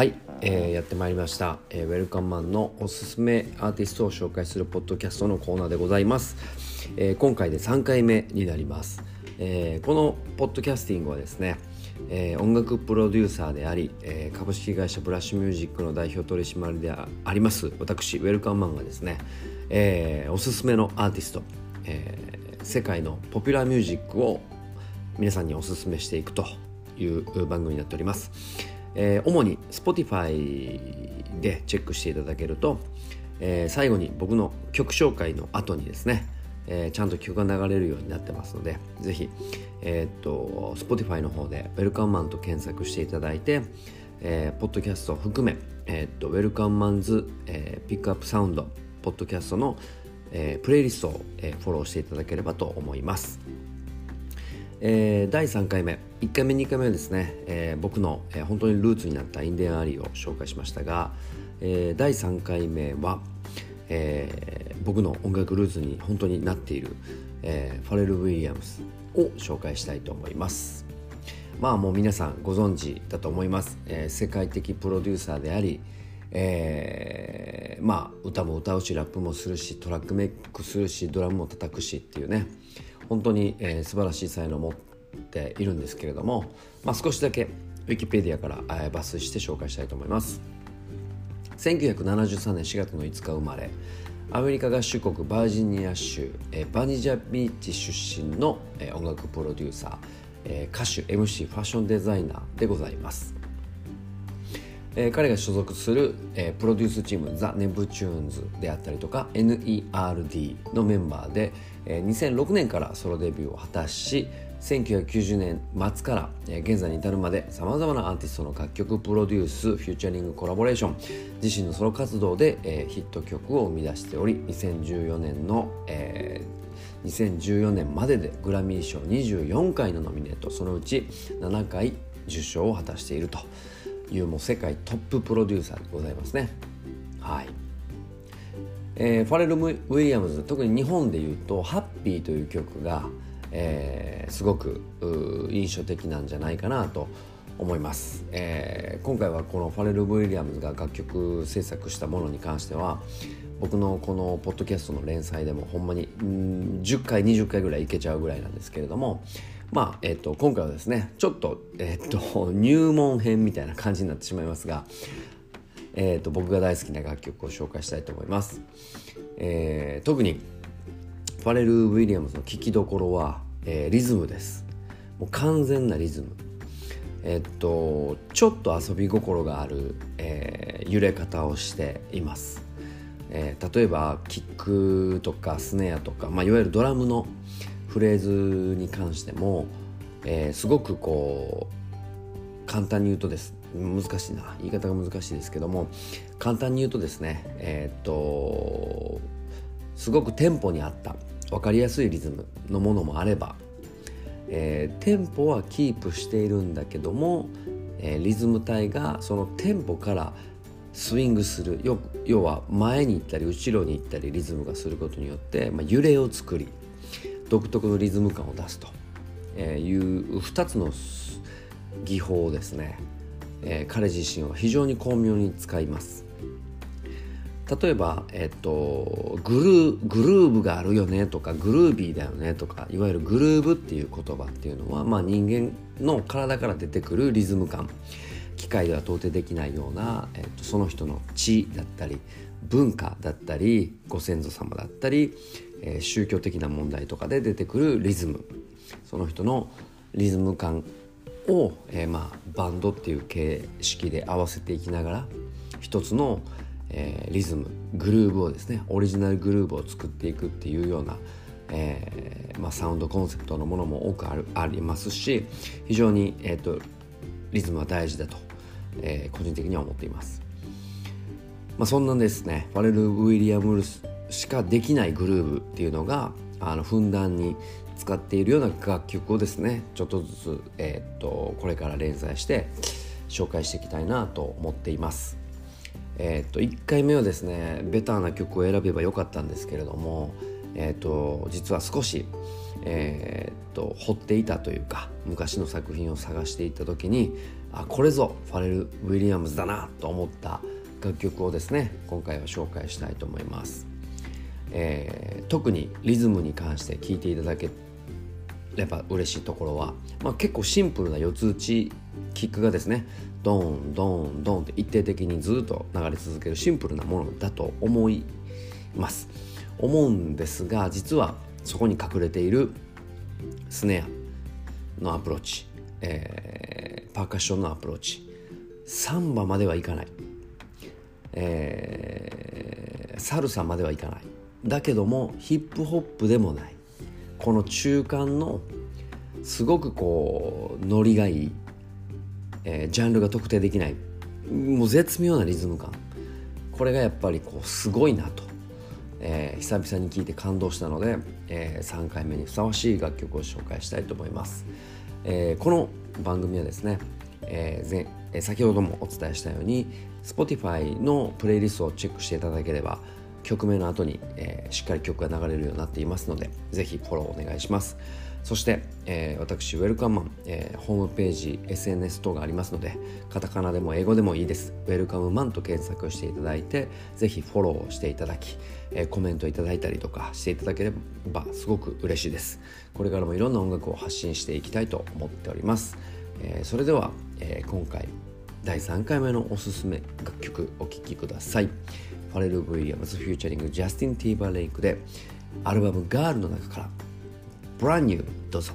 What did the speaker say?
はい、えー、やってまいりました、えー、ウェルカムマンのおすすめアーティストを紹介するポッドキャストのコーナーでございます、えー、今回で3回目になります、えー、このポッドキャスティングはですね、えー、音楽プロデューサーであり、えー、株式会社ブラッシュミュージックの代表取締りであります私ウェルカムマンがですね、えー、おすすめのアーティスト、えー、世界のポピュラーミュージックを皆さんにおすすめしていくという番組になっております。えー、主に Spotify でチェックしていただけると、えー、最後に僕の曲紹介の後にですね、えー、ちゃんと曲が流れるようになってますのでぜひ、えー、っと Spotify の方で「 Welcome Man」と検索していただいて、えー、ポッドキャストを含め、えー、っと Welcome Man's、えー、 Pick Up Sound Podcast の、えー、プレイリストを、えー、フォローしていただければと思います。えー、第3回目。1回目2回目はですね、えー、僕の、えー、本当にルーツになったインディアンアリーを紹介しましたが、えー、第3回目は、えー、僕の音楽ルーツに本当になっている、えー、ファレル・ウィリアムスを紹介したいと思います。まあもう皆さんご存知だと思います、えー、世界的プロデューサーでありえー、まあ歌も歌うしラップもするしトラックメイクするしドラムも叩くしっていうね本当に、えー、素晴らしい才能を持っているんですけれども、まあ、少しだけウィキペディアから、えー、抜粋して紹介したいと思います。1973年4月の5日生まれアメリカ合衆国バージニア州、えー、バニジャビーチ出身の、えー、音楽プロデューサー、えー、歌手 MC ファッションデザイナーでございます。えー、彼が所属する、えー、プロデュースチーム The Neptunes であったりとか N.E.R.D のメンバーで、えー、2006年からソロデビューを果たし1990年末から、えー、現在に至るまでさまざまなアーティストの楽曲プロデュースフィーチャリングコラボレーション自身のソロ活動で、えー、ヒット曲を生み出しており2014年の、えー、2014年まででグラミー賞24回のノミネートそのうち7回受賞を果たしていると。いうもう世界トッププロデューサーでございますね。はいえー、ファレル・ウィリアムズ特に日本でいうと「ハッピー」という曲が、えー、すごく印象的なんじゃないかなと思います、えー、今回はこのファレル・ウィリアムズが楽曲制作したものに関しては僕のこのポッドキャストの連載でもほんまにん10回20回ぐらいいけちゃうぐらいなんですけれどもまあ、えっと、今回はですねちょっと、えっと、入門編みたいな感じになってしまいますが、えっと、僕が大好きな楽曲を紹介したいと思います、えー、特にファレル・ウィリアムズの聴きどころは、えー、リズムです。もう完全なリズム。えっとちょっと遊び心がある、えー、揺れ方をしています、えー、例えばキックとかスネアとか、まあ、いわゆるドラムのフレーズに関しても、えー、すごくこう簡単に言うとです難しいな言い方が難しいですけども簡単に言うとですねえー、っとすごくテンポに合った分かりやすいリズムのものもあれば、えー、テンポはキープしているんだけども、えー、リズム体がそのテンポからスイングする要は前に行ったり後ろに行ったりリズムがすることによって、まあ、揺れを作り独特のリズム感を出すと。いう2つの技法をですね、え、彼自身は非常に巧妙に使います。例えば、えっと、グルーグルーブがあるよねとかグルービーだよねとかいわゆるグルーブっていう言葉っていうのは、まあ、人間の体から出てくるリズム感。機械では到底できないような、えっと、その人の知だったり文化だったりご先祖様だったり、えー、宗教的な問題とかで出てくるリズムその人のリズム感を、えー、まあバンドっていう形式で合わせていきながら一つの、えー、リズムグルーブをですねオリジナルグルーブを作っていくっていうような、えまあ、サウンドコンセプトのものも多くあるありますし非常に、えーと、リズムは大事だと、え、個人的には思っています。まあ、そんなですねファレル・ウィリアムしかできないグルーブっていうのがあのふんだんに使っているような楽曲をですねちょっとずつ、えー、っとこれから連載して紹介していきたいなと思っています。えー、っと1回目はですねベターな曲を選べばよかったんですけれども、えー、っと実は少し、えー、っと掘っていたというか昔の作品を探していった時にあこれぞファレル・ウィリアムズだなと思った楽曲をですね今回は紹介したいと思います、えー、特にリズムに関して聴いていただければ嬉しいところは、まあ、結構シンプルな四つ打ちキックがですねドンドンドンって一定的にずっと流れ続けるシンプルなものだと思います。思うんですが実はそこに隠れているスネアのアプローチ、えー、パーカッションのアプローチサンバまではいかない、えー、サルサまではいかない。だけどもヒップホップでもない。この中間のすごくこうノリがいい、えー、ジャンルが特定できない。もう絶妙なリズム感。これがやっぱりこうすごいなと。えー、久々に聴いて感動したので、えー、3回目にふさわしい楽曲を紹介したいと思います、えー、この番組はですね、えー前先ほどもお伝えしたように Spotify のプレイリストをチェックしていただければ曲名の後に、えー、しっかり曲が流れるようになっていますのでぜひフォローお願いします。そして、えー、私ウェルカムマン、えー、ホームページ SNS 等がありますのでカタカナでも英語でもいいです。ウェルカムマンと検索していただいてぜひフォローしていただき、えー、コメントいただいたりとかしていただければすごく嬉しいです。これからもいろんな音楽を発信していきたいと思っております、えー、それでは、えー、今回第3回目のおすすめ楽曲お聴きください。ファレル・ウィリアムズフューチャリングジャスティン・ティーバーレイクでアルバム「ガールの中からブランニューどうぞ。